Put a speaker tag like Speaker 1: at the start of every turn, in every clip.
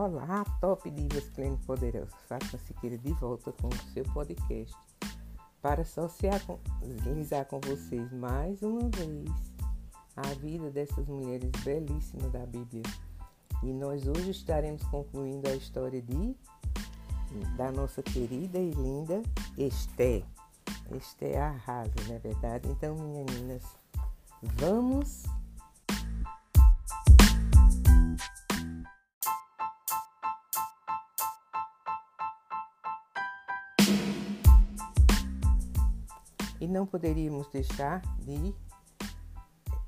Speaker 1: Olá, Top Divas Pleno Poderosa. Fátima Siqueira de volta com o seu podcast para socializar com vocês mais uma vez a vida dessas mulheres belíssimas da Bíblia. E nós hoje estaremos concluindo a história de da nossa querida e linda Esté. Esté arrasa, não é verdade? Então, meninas, vamos E não poderíamos deixar de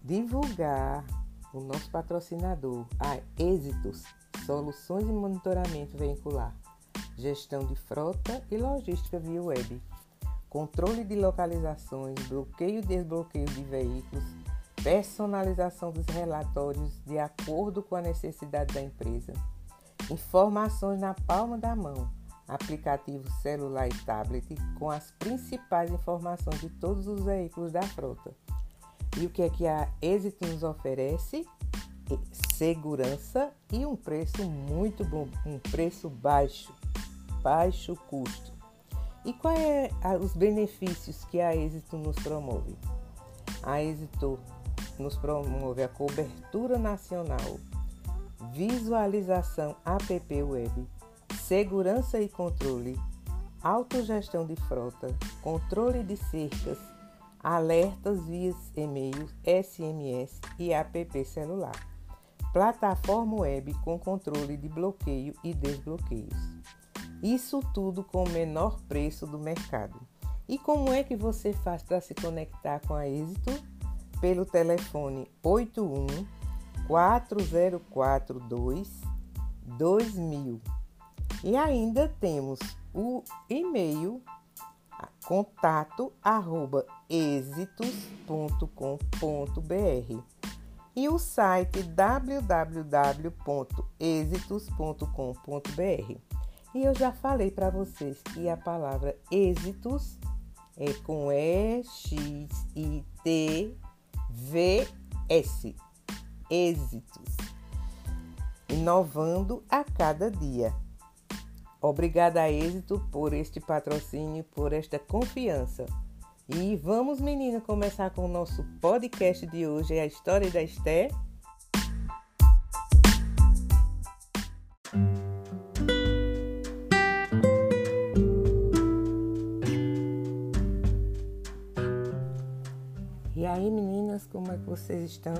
Speaker 1: divulgar o nosso patrocinador, a Êxitos, Soluções e Monitoramento Veicular, Gestão de Frota e Logística via web, controle de localizações, bloqueio e desbloqueio de veículos, personalização dos relatórios de acordo com a necessidade da empresa, informações na palma da mão aplicativo celular e tablet com as principais informações de todos os veículos da frota. E o que é que a Êxito nos oferece? Segurança e um preço muito bom, um preço baixo, baixo custo. E quais é os benefícios que a Êxito nos promove? A Êxito nos promove a cobertura nacional, visualização app web, segurança e controle, autogestão de frota, controle de cercas, alertas via e-mail, SMS e app celular, plataforma web com controle de bloqueio e desbloqueios. Isso tudo com o menor preço do mercado. E como é que você faz para se conectar com a Êxito? Pelo telefone 81 4042 2000 e ainda temos o e-mail contato arroba êxitos.com.br e o site www.êxitos.com.br. E eu já falei para vocês que a palavra êxitos é com E, X, I, T, V, S. Êxitos. Inovando a cada dia. Obrigada a Êxito por este patrocínio, por esta confiança. E vamos, menina, começar com o nosso podcast de hoje, a história da Esté. E aí, meninas, como é que vocês estão?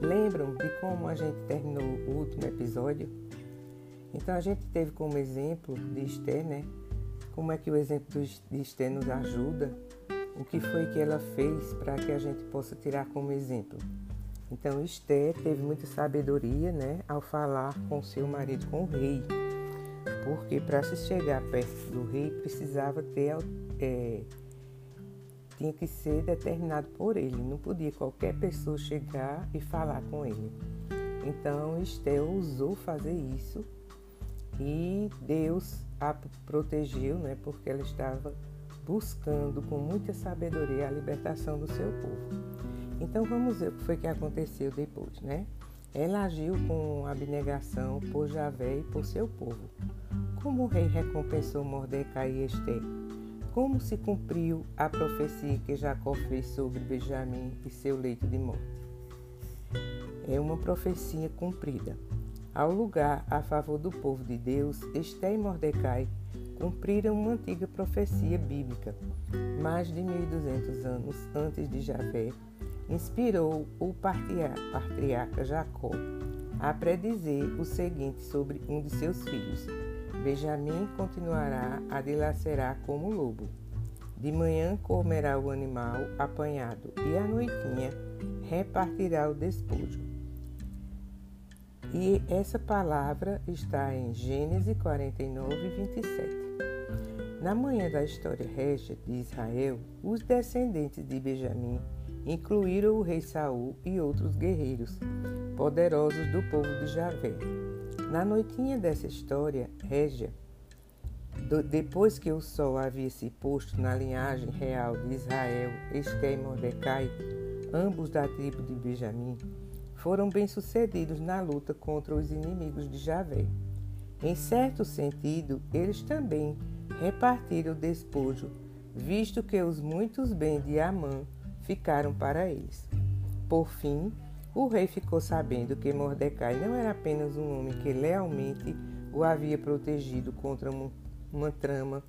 Speaker 1: Lembram de como a gente terminou o último episódio? Então a gente teve como exemplo de Esther, né? Como é que o exemplo de Esther nos ajuda? O que foi que ela fez para que a gente possa tirar como exemplo? Então Esther teve muita sabedoria, né, ao falar com seu marido, com o rei, porque para se chegar perto do rei precisava ter é, tinha que ser determinado por ele, não podia qualquer pessoa chegar e falar com ele. Então Esther ousou fazer isso e Deus a protegeu, né, porque ela estava buscando com muita sabedoria a libertação do seu povo. Então vamos ver o que foi que aconteceu depois, né? Ela agiu com abnegação por Javé e por seu povo. Como o rei recompensou Mordecai e Esther? Como se cumpriu a profecia que Jacó fez sobre Benjamim e seu leito de morte? É uma profecia cumprida. Ao lugar a favor do povo de Deus, Esté e Mordecai cumpriram uma antiga profecia bíblica. Mais de 1200 anos antes de Javé, inspirou o patriarca Jacó a predizer o seguinte sobre um de seus filhos: Benjamim continuará a dilacerar como lobo. De manhã comerá o animal apanhado e à noitinha repartirá o despojo. E essa palavra está em Gênesis 49, 27. Na manhã da história régia de Israel, os descendentes de Benjamim incluíram o rei Saul e outros guerreiros poderosos do povo de Javé. Na noitinha dessa história régia, depois que o sol havia se posto na linhagem real de Israel, Esté e Mordecai, ambos da tribo de Benjamim, foram bem-sucedidos na luta contra os inimigos de Javé. Em certo sentido, eles também repartiram o despojo, visto que os muitos bens de Amã ficaram para eles. Por fim, o rei ficou sabendo que Mordecai não era apenas um homem que lealmente o havia protegido contra uma trama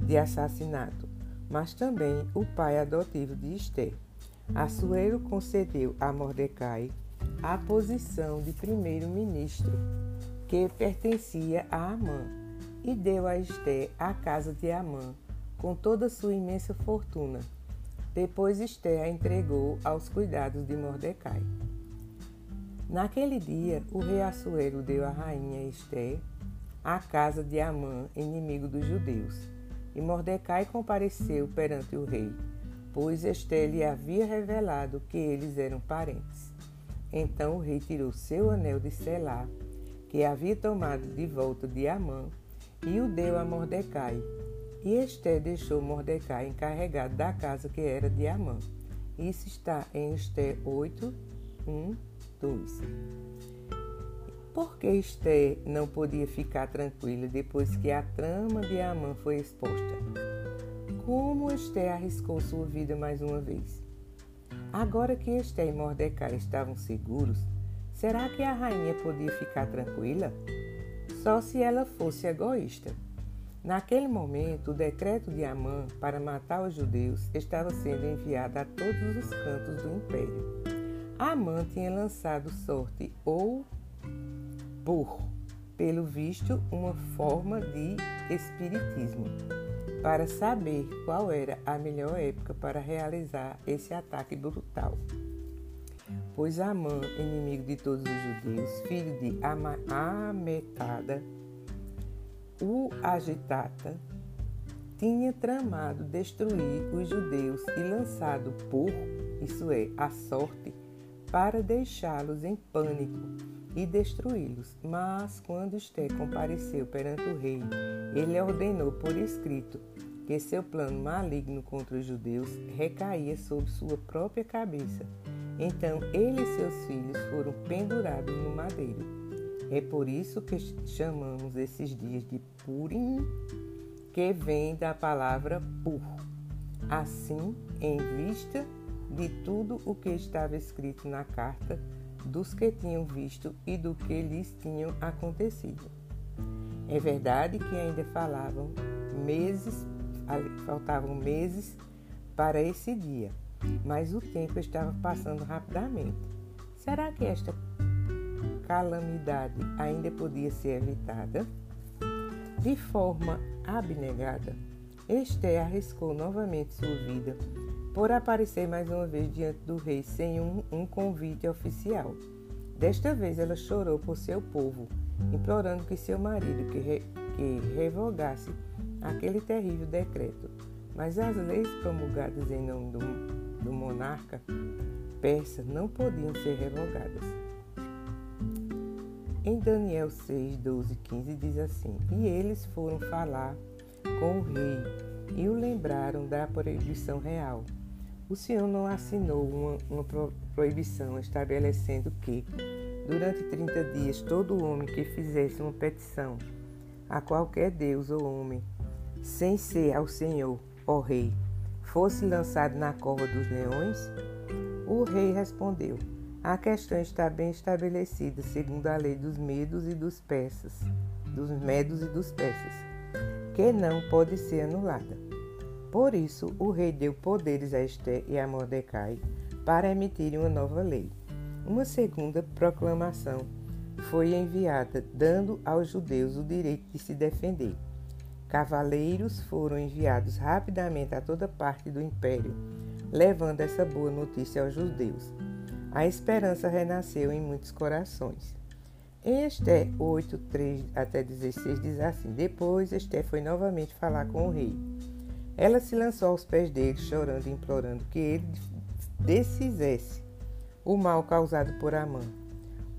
Speaker 1: de assassinato, mas também o pai adotivo de Esther. Assuero concedeu a Mordecai a posição de primeiro-ministro, que pertencia a Amã, e deu a Esther a casa de Amã, com toda sua imensa fortuna. Depois Esther a entregou aos cuidados de Mordecai. Naquele dia, o rei Assuero deu à rainha Esther a casa de Amã, inimigo dos judeus. E Mordecai compareceu perante o rei, pois Esther lhe havia revelado que eles eram parentes. Então o rei tirou seu anel de selar, que havia tomado de volta de Amã, e o deu a Mordecai. E Esther deixou Mordecai encarregado da casa que era de Amã. Isso está em Esther 8, 1, 2. Por que Esther não podia ficar tranquila depois que a trama de Amã foi exposta? Como Esther arriscou sua vida mais uma vez? Agora que Esther e Mordecai estavam seguros, será que a rainha podia ficar tranquila? Só se ela fosse egoísta. Naquele momento, o decreto de Amã para matar os judeus estava sendo enviado a todos os cantos do império. Amã tinha lançado sorte ou por, pelo visto, uma forma de espiritismo, para saber qual era a melhor época para realizar esse ataque brutal. Pois Amã, inimigo de todos os judeus, filho de Ametada, o Agitata, tinha tramado destruir os judeus e lançado por, isso é, a sorte, para deixá-los em pânico e destruí-los. Mas quando Esté compareceu perante o rei, ele ordenou por escrito que seu plano maligno contra os judeus recaía sobre sua própria cabeça. Então ele e seus filhos foram pendurados no madeiro. É por isso que chamamos esses dias de Purim, que vem da palavra pur. Assim, em vista de tudo o que estava escrito na carta, dos que tinham visto e do que lhes tinham acontecido. É verdade que ainda falavam meses, faltavam meses para esse dia, mas o tempo estava passando rapidamente. Será que esta calamidade ainda podia ser evitada? De forma abnegada, Esther arriscou novamente sua vida por aparecer mais uma vez diante do rei sem um, um convite oficial. Desta vez ela chorou por seu povo, implorando que seu marido que, re, que revogasse aquele terrível decreto. Mas as leis promulgadas em nome do, do monarca persa não podiam ser revogadas. Em Daniel 6, 12 15 diz assim: E eles foram falar com o rei e o lembraram da proibição real o Senhor não assinou uma, uma proibição estabelecendo que, durante 30 dias, todo homem que fizesse uma petição a qualquer Deus ou homem, sem ser ao Senhor, ó Rei, fosse lançado na cova dos leões? O rei respondeu: A questão está bem estabelecida, segundo a lei dos medos e dos persas, dos medos e dos persas, que não pode ser anulada. Por isso, o rei deu poderes a Esté e a Mordecai para emitirem uma nova lei. Uma segunda proclamação foi enviada, dando aos judeus o direito de se defender. Cavaleiros foram enviados rapidamente a toda parte do império, levando essa boa notícia aos judeus. A esperança renasceu em muitos corações. Em Esté 8, 3 até 16 diz assim: Depois Esté foi novamente falar com o rei. Ela se lançou aos pés dele, chorando e implorando que ele desfizesse o mal causado por Amã,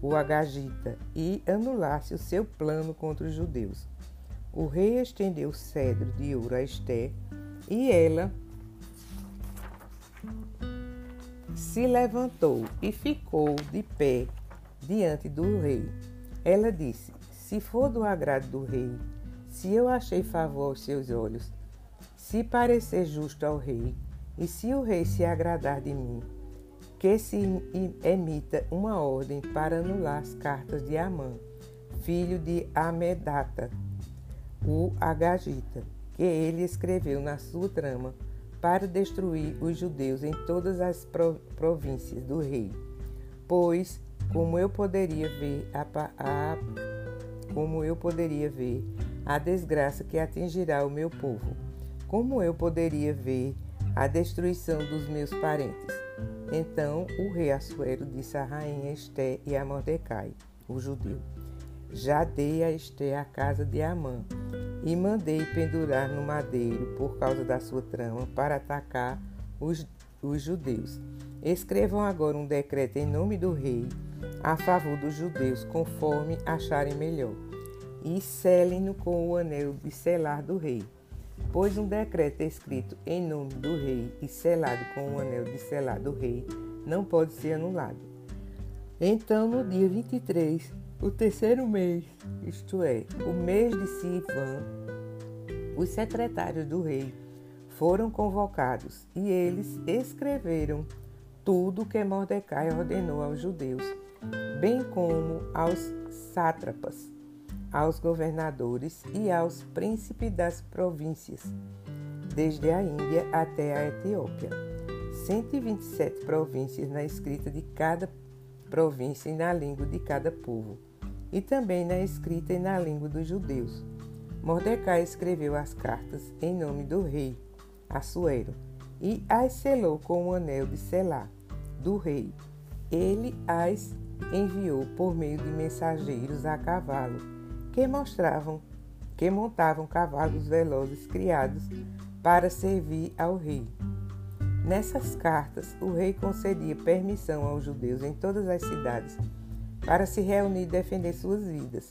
Speaker 1: o Agagita, e anulasse o seu plano contra os judeus. O rei estendeu o cedro de ouro a Esté e ela se levantou e ficou de pé diante do rei. Ela disse: se for do agrado do rei, se eu achei favor aos seus olhos, se parecer justo ao rei, e se o rei se agradar de mim, que se emita uma ordem para anular as cartas de Amã, filho de Amedata, o Agagita, que ele escreveu na sua trama para destruir os judeus em todas as províncias do rei. Pois, como eu poderia ver a, a, como eu poderia ver a desgraça que atingirá o meu povo, como eu poderia ver a destruição dos meus parentes. Então o rei Assuero disse à rainha Esté e a Mordecai, o judeu: Já dei a Esté a casa de Amã e mandei pendurar no madeiro por causa da sua trama para atacar os, os judeus. Escrevam agora um decreto em nome do rei a favor dos judeus, conforme acharem melhor, e selem-no com o anel de selar do rei. Pois um decreto escrito em nome do rei e selado com o anel de selar do rei não pode ser anulado. Então, no dia 23 o terceiro mês, isto é, o mês de Sivan, os secretários do rei foram convocados e eles escreveram tudo o que Mordecai ordenou aos judeus, bem como aos sátrapas, aos governadores e aos príncipes das províncias, desde a Índia até a Etiópia. 127 províncias na escrita de cada província e na língua de cada povo, e também na escrita e na língua dos judeus. Mordecai escreveu as cartas em nome do rei Assuero e as selou com o anel de selar do rei. Ele as enviou por meio de mensageiros a cavalo, que mostravam que montavam cavalos velozes criados para servir ao rei. Nessas cartas, o rei concedia permissão aos judeus em todas as cidades para se reunir e defender suas vidas.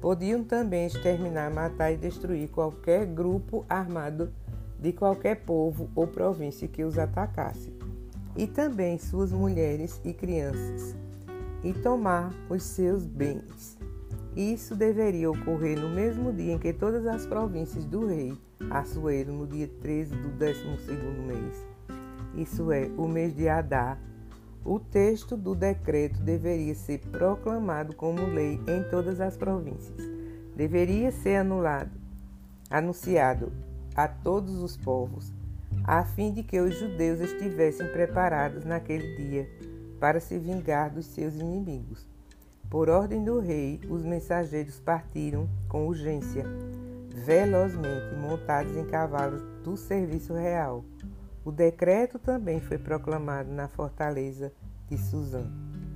Speaker 1: Podiam também exterminar, matar e destruir qualquer grupo armado de qualquer povo ou província que os atacasse, e também suas mulheres e crianças, e tomar os seus bens. Isso deveria ocorrer no mesmo dia em que todas as províncias do rei Assuero, no dia 13 do 12 mês, isso é, o mês de Adá, o texto do decreto deveria ser proclamado como lei em todas as províncias. Deveria ser anulado, anunciado a todos os povos, a fim de que os judeus estivessem preparados naquele dia para se vingar dos seus inimigos. Por ordem do rei, os mensageiros partiram com urgência, velozmente montados em cavalos do serviço real. O decreto também foi proclamado na fortaleza de Suzã.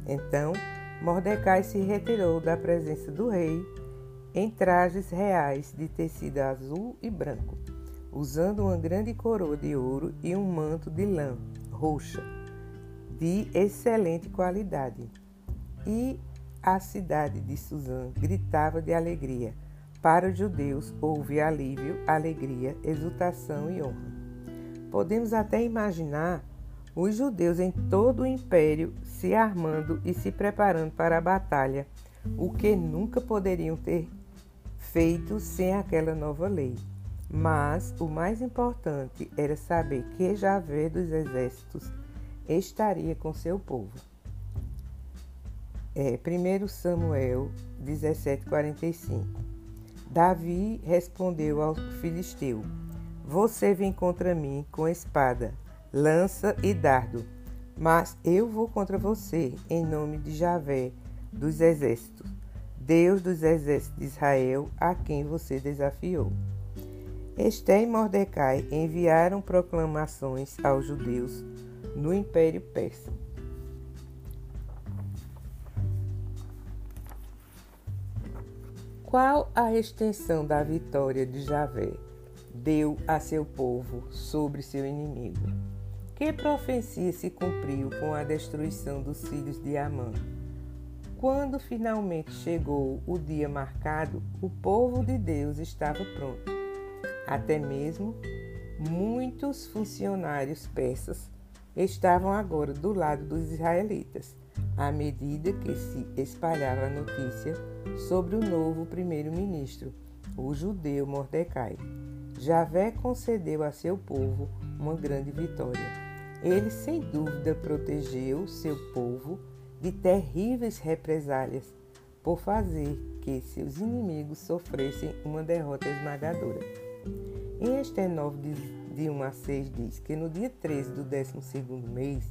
Speaker 1: Então, Mordecai se retirou da presença do rei em trajes reais de tecido azul e branco, usando uma grande coroa de ouro e um manto de lã roxa, de excelente qualidade. E a cidade de Suzã gritava de alegria. Para os judeus houve alívio, alegria, exultação e honra. Podemos até imaginar os judeus em todo o império se armando e se preparando para a batalha, o que nunca poderiam ter feito sem aquela nova lei. Mas o mais importante era saber que Javé dos exércitos estaria com seu povo. É, 1 Samuel 17,45 Davi respondeu ao filisteu: você vem contra mim com espada, lança e dardo, mas eu vou contra você em nome de Javé dos exércitos, Deus dos exércitos de Israel, a quem você desafiou. Esté e Mordecai enviaram proclamações aos judeus no Império Persa. Qual a extensão da vitória de Javé? deu a seu povo sobre seu inimigo. Que profecia se cumpriu com a destruição dos filhos de Amã? Quando finalmente chegou o dia marcado, o povo de Deus estava pronto. Até mesmo muitos funcionários persas estavam agora do lado dos israelitas. à medida que se espalhava a notícia sobre o novo primeiro-ministro, o judeu Mordecai. Javé concedeu a seu povo uma grande vitória. Ele, sem dúvida, protegeu seu povo de terríveis represálias por fazer que seus inimigos sofressem uma derrota esmagadora. Em Esther 9, de 1 a 6, diz que no dia 13 do 12 mês,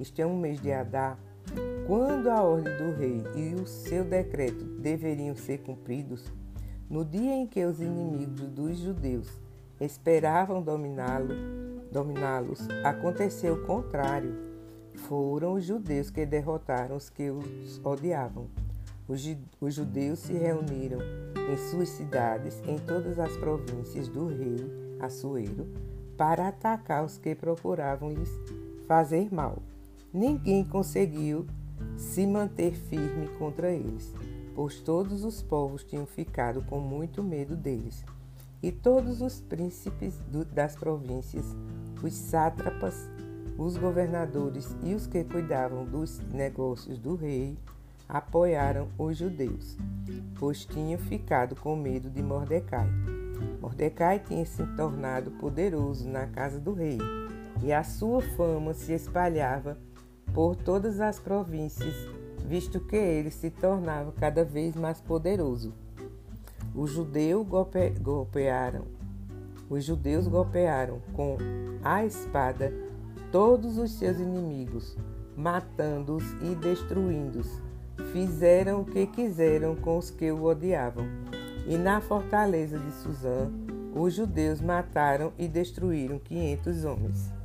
Speaker 1: este é um mês de Adá, quando a ordem do rei e o seu decreto deveriam ser cumpridos, no dia em que os inimigos dos judeus esperavam dominá-lo, dominá-los, aconteceu o contrário. Foram os judeus que derrotaram os que os odiavam. Os judeus se reuniram em suas cidades, em todas as províncias do rei Assuero, para atacar os que procuravam lhes fazer mal. Ninguém conseguiu se manter firme contra eles, pois todos os povos tinham ficado com muito medo deles. E todos os príncipes do, das províncias, os sátrapas, os governadores e os que cuidavam dos negócios do rei, apoiaram os judeus, pois tinham ficado com medo de Mordecai. Mordecai tinha se tornado poderoso na casa do rei, e a sua fama se espalhava por todas as províncias, visto que ele se tornava cada vez mais poderoso. Os judeus golpe golpearam, os judeus golpearam com a espada todos os seus inimigos, matando-os e destruindo-os. Fizeram o que quiseram com os que o odiavam. E na fortaleza de Suzã, os judeus mataram e destruíram quinhentos homens.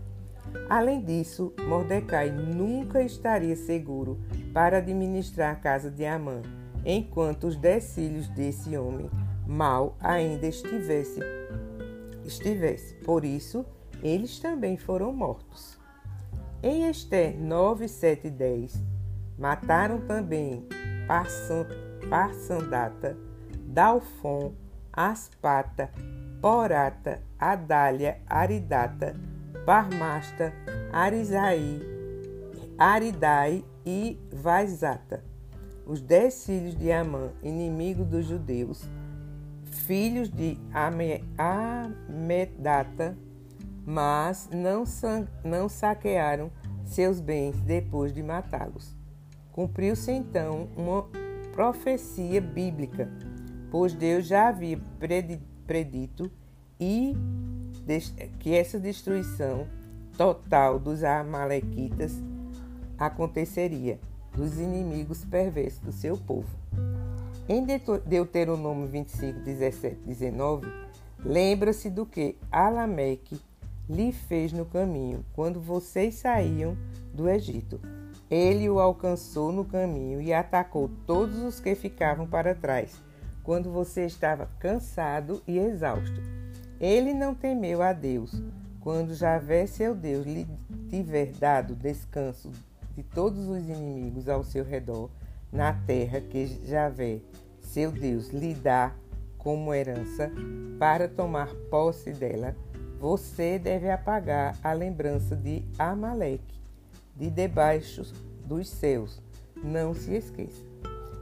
Speaker 1: Além disso, Mordecai nunca estaria seguro para administrar a casa de Amã, enquanto os dez filhos desse homem mal ainda estivesse, estivesse. Por isso, eles também foram mortos. Em Esther 9, 7 e 10, mataram também Parsandata, Dalfon, Aspata, Porata, Adália, Aridata, Parmasta, Arizai, Aridai e Vaizata, os dez filhos de Amã, inimigo dos judeus, filhos de Amedata, mas não, não saquearam seus bens depois de matá-los. Cumpriu-se então uma profecia bíblica, pois Deus já havia predito e que essa destruição total dos Amalequitas aconteceria, dos inimigos perversos do seu povo. Em Deuteronômio 25, 17 19, lembra-se do que Alameque lhe fez no caminho, quando vocês saíam do Egito. Ele o alcançou no caminho e atacou todos os que ficavam para trás, quando você estava cansado e exausto. Ele não temeu a Deus. Quando Javé, seu Deus, lhe tiver dado descanso de todos os inimigos ao seu redor, na terra que Javé, seu Deus, lhe dá como herança, para tomar posse dela, você deve apagar a lembrança de Amaleque, de debaixo dos céus. Não se esqueça.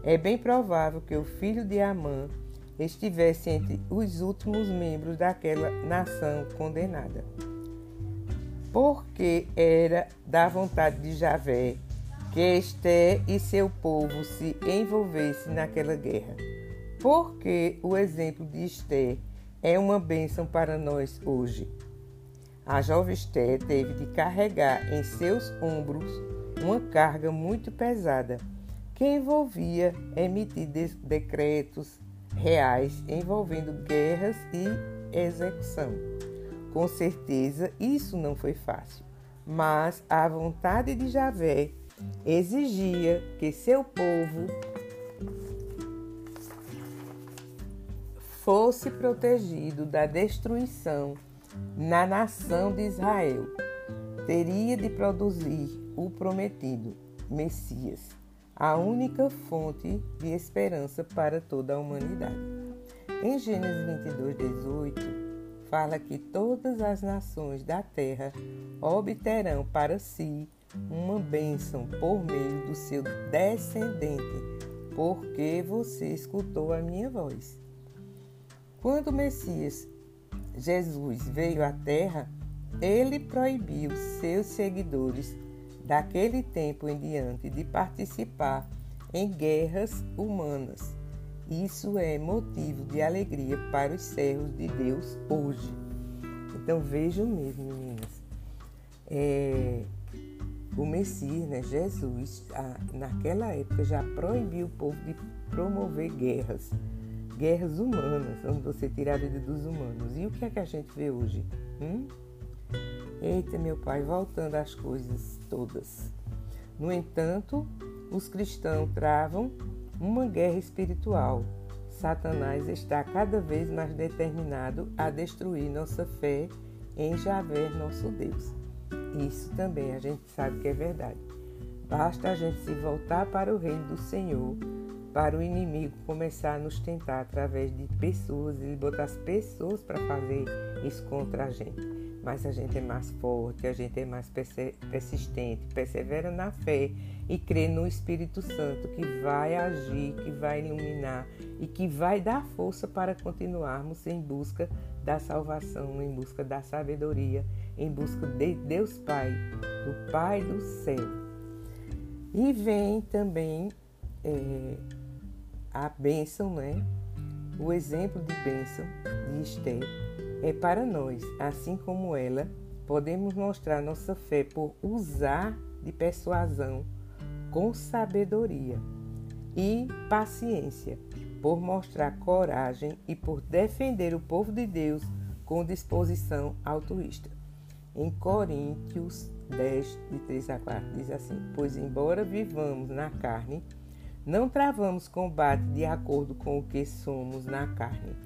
Speaker 1: É bem provável que o filho de Amã estivesse entre os últimos membros daquela nação condenada. Porque era da vontade de Javé que Esté e seu povo se envolvessem naquela guerra. Porque o exemplo de Esté é uma bênção para nós hoje. A jovem Esté teve de carregar em seus ombros uma carga muito pesada que envolvia emitir decretos, reais envolvendo guerras e execução. Com certeza isso não foi fácil, mas a vontade de Javé exigia que seu povo fosse protegido da destruição na nação de Israel. Teria de produzir o prometido Messias a única fonte de esperança para toda a humanidade. Em Gênesis 22, 18, fala que todas as nações da terra obterão para si uma bênção por meio do seu descendente, porque você escutou a minha voz. Quando o Messias Jesus veio à Terra, ele proibiu seus seguidores daquele tempo em diante de participar em guerras humanas. Isso é motivo de alegria para os servos de Deus hoje. Então vejam mesmo, meninas. É, o Messias, né, Jesus, a, naquela época já proibiu o povo de promover guerras, guerras humanas, onde você tira a vida dos humanos. E o que é que a gente vê hoje? Hum? Eita, meu pai, voltando às coisas todas. No entanto, os cristãos travam uma guerra espiritual. Satanás está cada vez mais determinado a destruir nossa fé em Javé, nosso Deus. Isso também a gente sabe que é verdade. Basta a gente se voltar para o reino do Senhor, para o inimigo começar a nos tentar através de pessoas, ele botar as pessoas para fazer isso contra a gente mas a gente é mais forte, a gente é mais persistente, persevera na fé e crê no Espírito Santo que vai agir, que vai iluminar e que vai dar força para continuarmos em busca da salvação, em busca da sabedoria, em busca de Deus Pai, do Pai do céu. E vem também é, a bênção, né? O exemplo de bênção de Esther é para nós, assim como ela, podemos mostrar nossa fé por usar de persuasão com sabedoria e paciência, por mostrar coragem e por defender o povo de Deus com disposição altruísta. Em Coríntios 10, de 3 a 4, diz assim: Pois, embora vivamos na carne, não travamos combate de acordo com o que somos na carne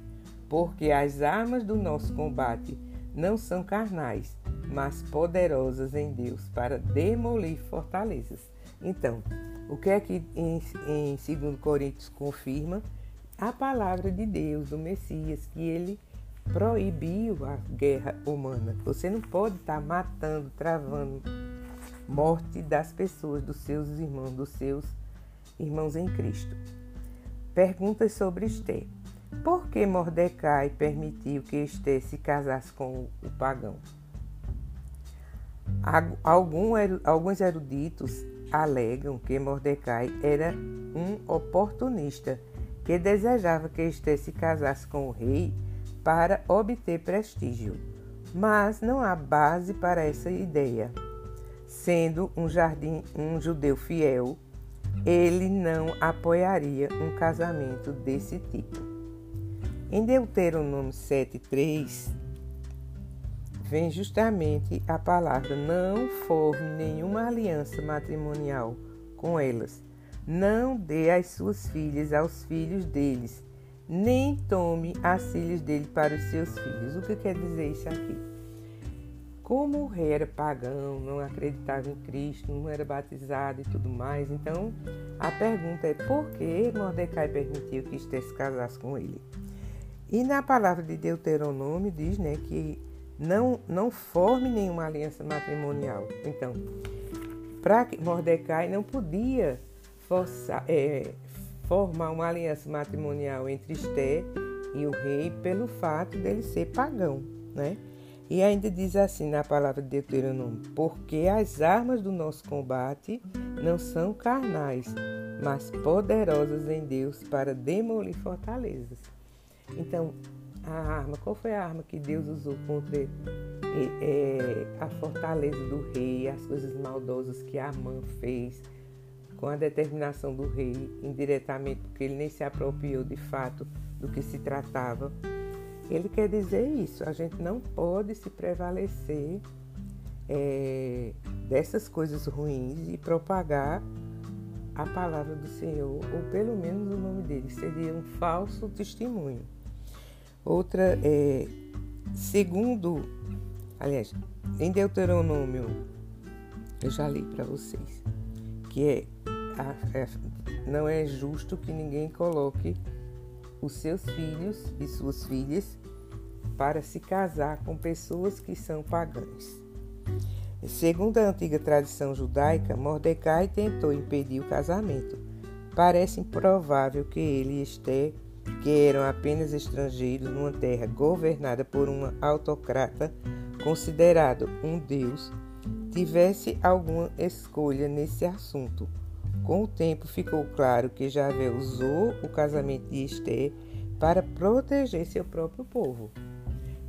Speaker 1: porque as armas do nosso combate não são carnais, mas poderosas em Deus para demolir fortalezas. Então, o que é que em, em 2 Coríntios confirma? A palavra de Deus, do Messias, que ele proibiu a guerra humana. Você não pode estar matando, travando morte das pessoas, dos seus irmãos, dos seus irmãos em Cristo. Perguntas sobre Esther. Por que Mordecai permitiu que Esther se casasse com o pagão? Alguns eruditos alegam que Mordecai era um oportunista que desejava que Esther se casasse com o rei para obter prestígio. Mas não há base para essa ideia. Sendo um, jardim, um judeu fiel, ele não apoiaria um casamento desse tipo. Em Deuteronômio 7,3 vem justamente a palavra: não forme nenhuma aliança matrimonial com elas, não dê as suas filhas aos filhos deles, nem tome as filhas dele para os seus filhos. O que quer dizer isso aqui? Como o rei era pagão, não acreditava em Cristo, não era batizado e tudo mais, então a pergunta é por que Mordecai permitiu que Esther se casasse com ele? E na palavra de Deuteronômio diz né, que não, não forme nenhuma aliança matrimonial. Então, para Mordecai não podia forçar, é, formar uma aliança matrimonial entre Esté e o rei pelo fato dele ser pagão, né? E ainda diz assim na palavra de Deuteronômio: Porque as armas do nosso combate não são carnais, mas poderosas em Deus para demolir fortalezas. Então, a arma, qual foi a arma que Deus usou contra é, a fortaleza do rei, as coisas maldosas que Amã fez, com a determinação do rei, indiretamente, porque ele nem se apropriou de fato do que se tratava. Ele quer dizer isso, a gente não pode se prevalecer é, dessas coisas ruins e propagar a palavra do Senhor, ou pelo menos o nome dele, seria um falso testemunho. Outra é, segundo, aliás, em Deuteronômio, eu já li para vocês, que é, a, é, não é justo que ninguém coloque os seus filhos e suas filhas para se casar com pessoas que são pagãs. Segundo a antiga tradição judaica, Mordecai tentou impedir o casamento. Parece improvável que ele e Esther, que eram apenas estrangeiros numa terra governada por um autocrata considerado um deus, tivesse alguma escolha nesse assunto. Com o tempo ficou claro que Javé usou o casamento de Esther para proteger seu próprio povo.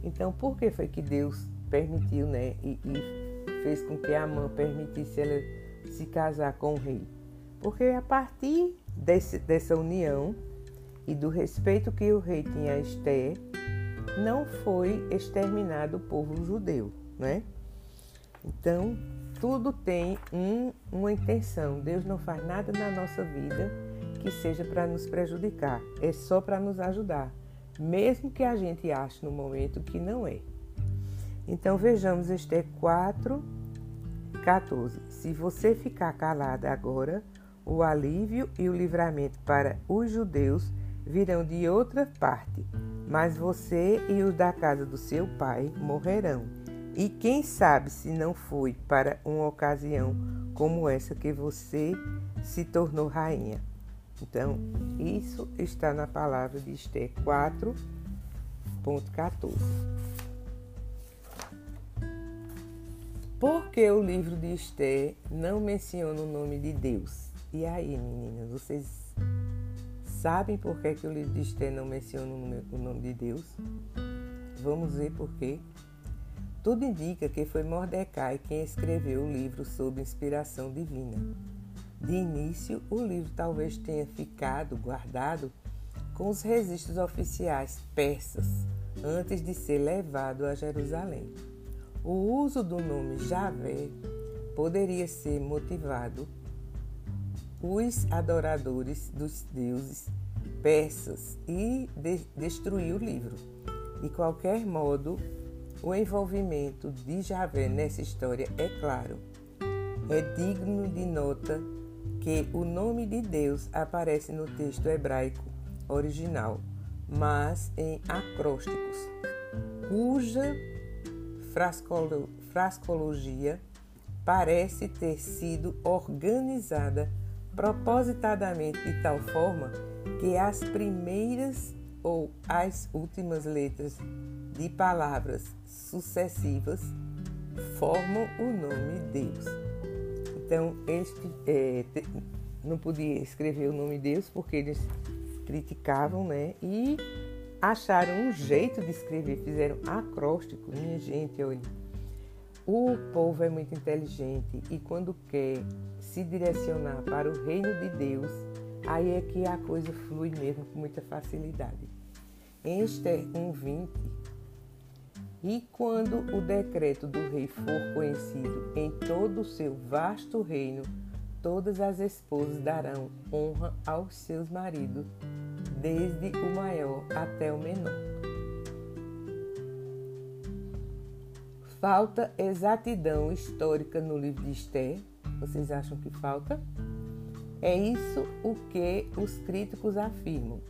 Speaker 1: Então, por que foi que Deus permitiu, né, e, e fez com que Amã permitisse ela se casar com o rei? Porque a partir desse, dessa união e do respeito que o rei tinha a Esther, não foi exterminado o povo judeu, né? Então, tudo tem um, uma intenção. Deus não faz nada na nossa vida que seja para nos prejudicar, é só para nos ajudar, mesmo que a gente ache no momento que não é. Então vejamos Esther 4, 14. Se você ficar calada agora, o alívio e o livramento para os judeus virão de outra parte, mas você e os da casa do seu pai morrerão. E quem sabe se não foi para uma ocasião como essa que você se tornou rainha. Então, isso está na palavra de Esther 4.14. Por que o livro de Esther não menciona o nome de Deus? E aí, meninas, vocês sabem por que, que o livro de Esther não menciona o nome de Deus? Vamos ver por quê. Tudo indica que foi Mordecai quem escreveu o livro sob inspiração divina. De início, o livro talvez tenha ficado guardado com os registros oficiais persas antes de ser levado a Jerusalém. O uso do nome Javé poderia ser motivado os adoradores dos deuses persas e de destruir o livro. De qualquer modo, o envolvimento de Javé nessa história é claro. É digno de nota que o nome de Deus aparece no texto hebraico original, mas em acrósticos, cuja frascolo frascologia parece ter sido organizada propositadamente de tal forma que as primeiras ou as últimas letras de palavras sucessivas formam o nome Deus. Então, eles é, não podiam escrever o nome Deus porque eles criticavam, né? E acharam um jeito de escrever, fizeram acróstico. Minha gente, olha, o povo é muito inteligente e quando quer se direcionar para o reino de Deus, aí é que a coisa flui mesmo com muita facilidade. Em Esther 1,20, e quando o decreto do rei for conhecido em todo o seu vasto reino, todas as esposas darão honra aos seus maridos, desde o maior até o menor. Falta exatidão histórica no livro de Esther? Vocês acham que falta? É isso o que os críticos afirmam.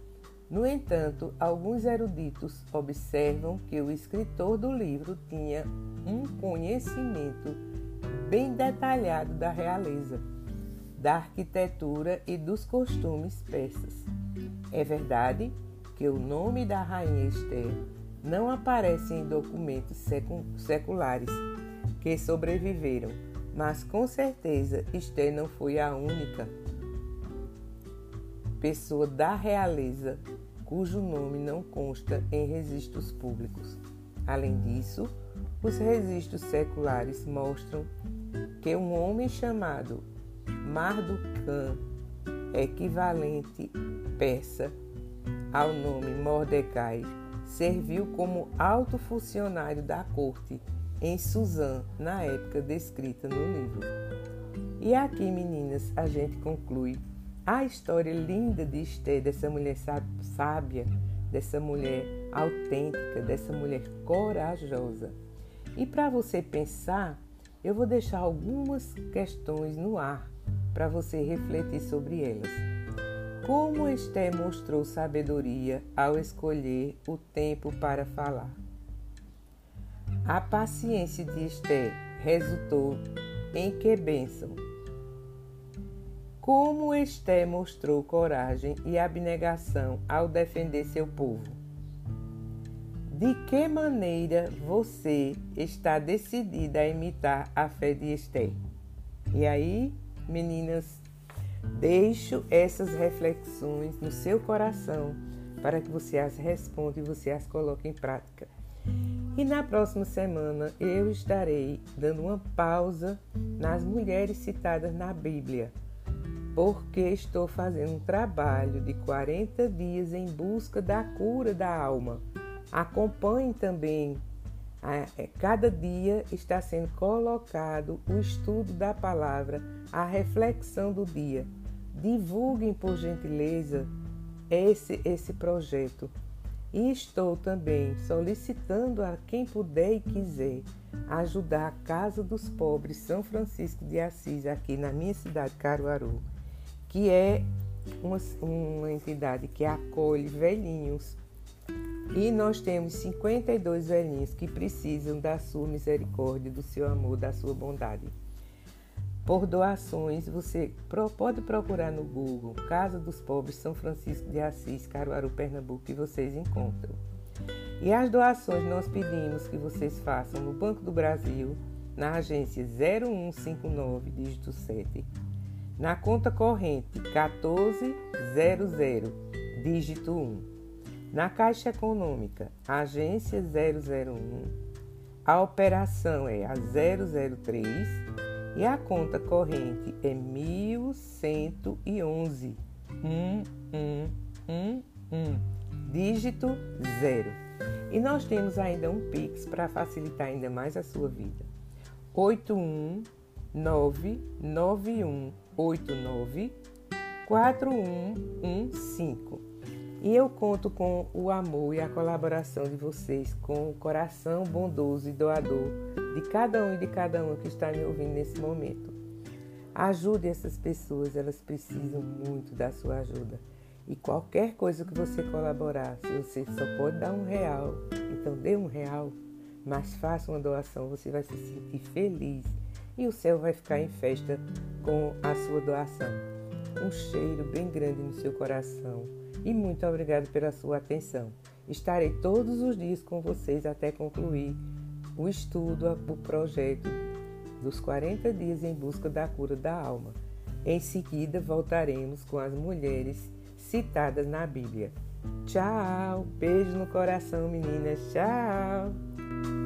Speaker 1: No entanto, alguns eruditos observam que o escritor do livro tinha um conhecimento bem detalhado da realeza, da arquitetura e dos costumes persas. É verdade que o nome da rainha Esther não aparece em documentos seculares que sobreviveram, mas com certeza Esther não foi a única pessoa da realeza cujo nome não consta em registros públicos. Além disso, os registros seculares mostram que um homem chamado Marducan, equivalente persa ao nome Mordecai, serviu como alto funcionário da corte em Suzã na época descrita no livro. E aqui, meninas, a gente conclui a história linda de Esther, dessa mulher sábia, dessa mulher autêntica, dessa mulher corajosa. E para você pensar, eu vou deixar algumas questões no ar para você refletir sobre elas. Como Esther mostrou sabedoria ao escolher o tempo para falar? A paciência de Esther resultou em que bênção! Como Esté mostrou coragem e abnegação ao defender seu povo. De que maneira você está decidida a imitar a fé de Esté? E aí, meninas, deixo essas reflexões no seu coração para que você as responda e você as coloque em prática. E na próxima semana eu estarei dando uma pausa nas mulheres citadas na Bíblia, porque estou fazendo um trabalho de 40 dias em busca da cura da alma. Acompanhe também. É, cada dia está sendo colocado o estudo da palavra, a reflexão do dia. Divulguem, por gentileza, esse, esse projeto. E estou também solicitando a quem puder e quiser ajudar a Casa dos Pobres São Francisco de Assis, aqui na minha cidade, Caruaru, que é uma, uma entidade que acolhe velhinhos. E nós temos 52 velhinhos que precisam da sua misericórdia, do seu amor, da sua bondade por doações. Você pode procurar no Google Casa dos Pobres São Francisco de Assis, Caruaru, Pernambuco, que vocês encontram. E as doações nós pedimos que vocês façam no Banco do Brasil, na agência 0159, dígito 7, na conta corrente 1400, dígito 1, na Caixa Econômica, agência 001, a operação é a 003 e a conta corrente é 1111 1111 dígito zero. E nós temos ainda um Pix para facilitar ainda mais a sua vida. 8199189 4115. E eu conto com o amor e a colaboração de vocês, com o coração bondoso e doador de cada um e de cada uma que está me ouvindo nesse momento. Ajude essas pessoas, elas precisam muito da sua ajuda. E qualquer coisa que você colaborar, se você só pode dar um real, então dê um real, mas faça uma doação, você vai se sentir feliz e o céu vai ficar em festa com a sua doação. Um cheiro bem grande no seu coração e muito obrigado pela sua atenção. Estarei todos os dias com vocês até concluir o estudo, o projeto dos 40 dias em busca da cura da alma. Em seguida, voltaremos com as mulheres citadas na Bíblia. Tchau! Beijo no coração, meninas. Tchau!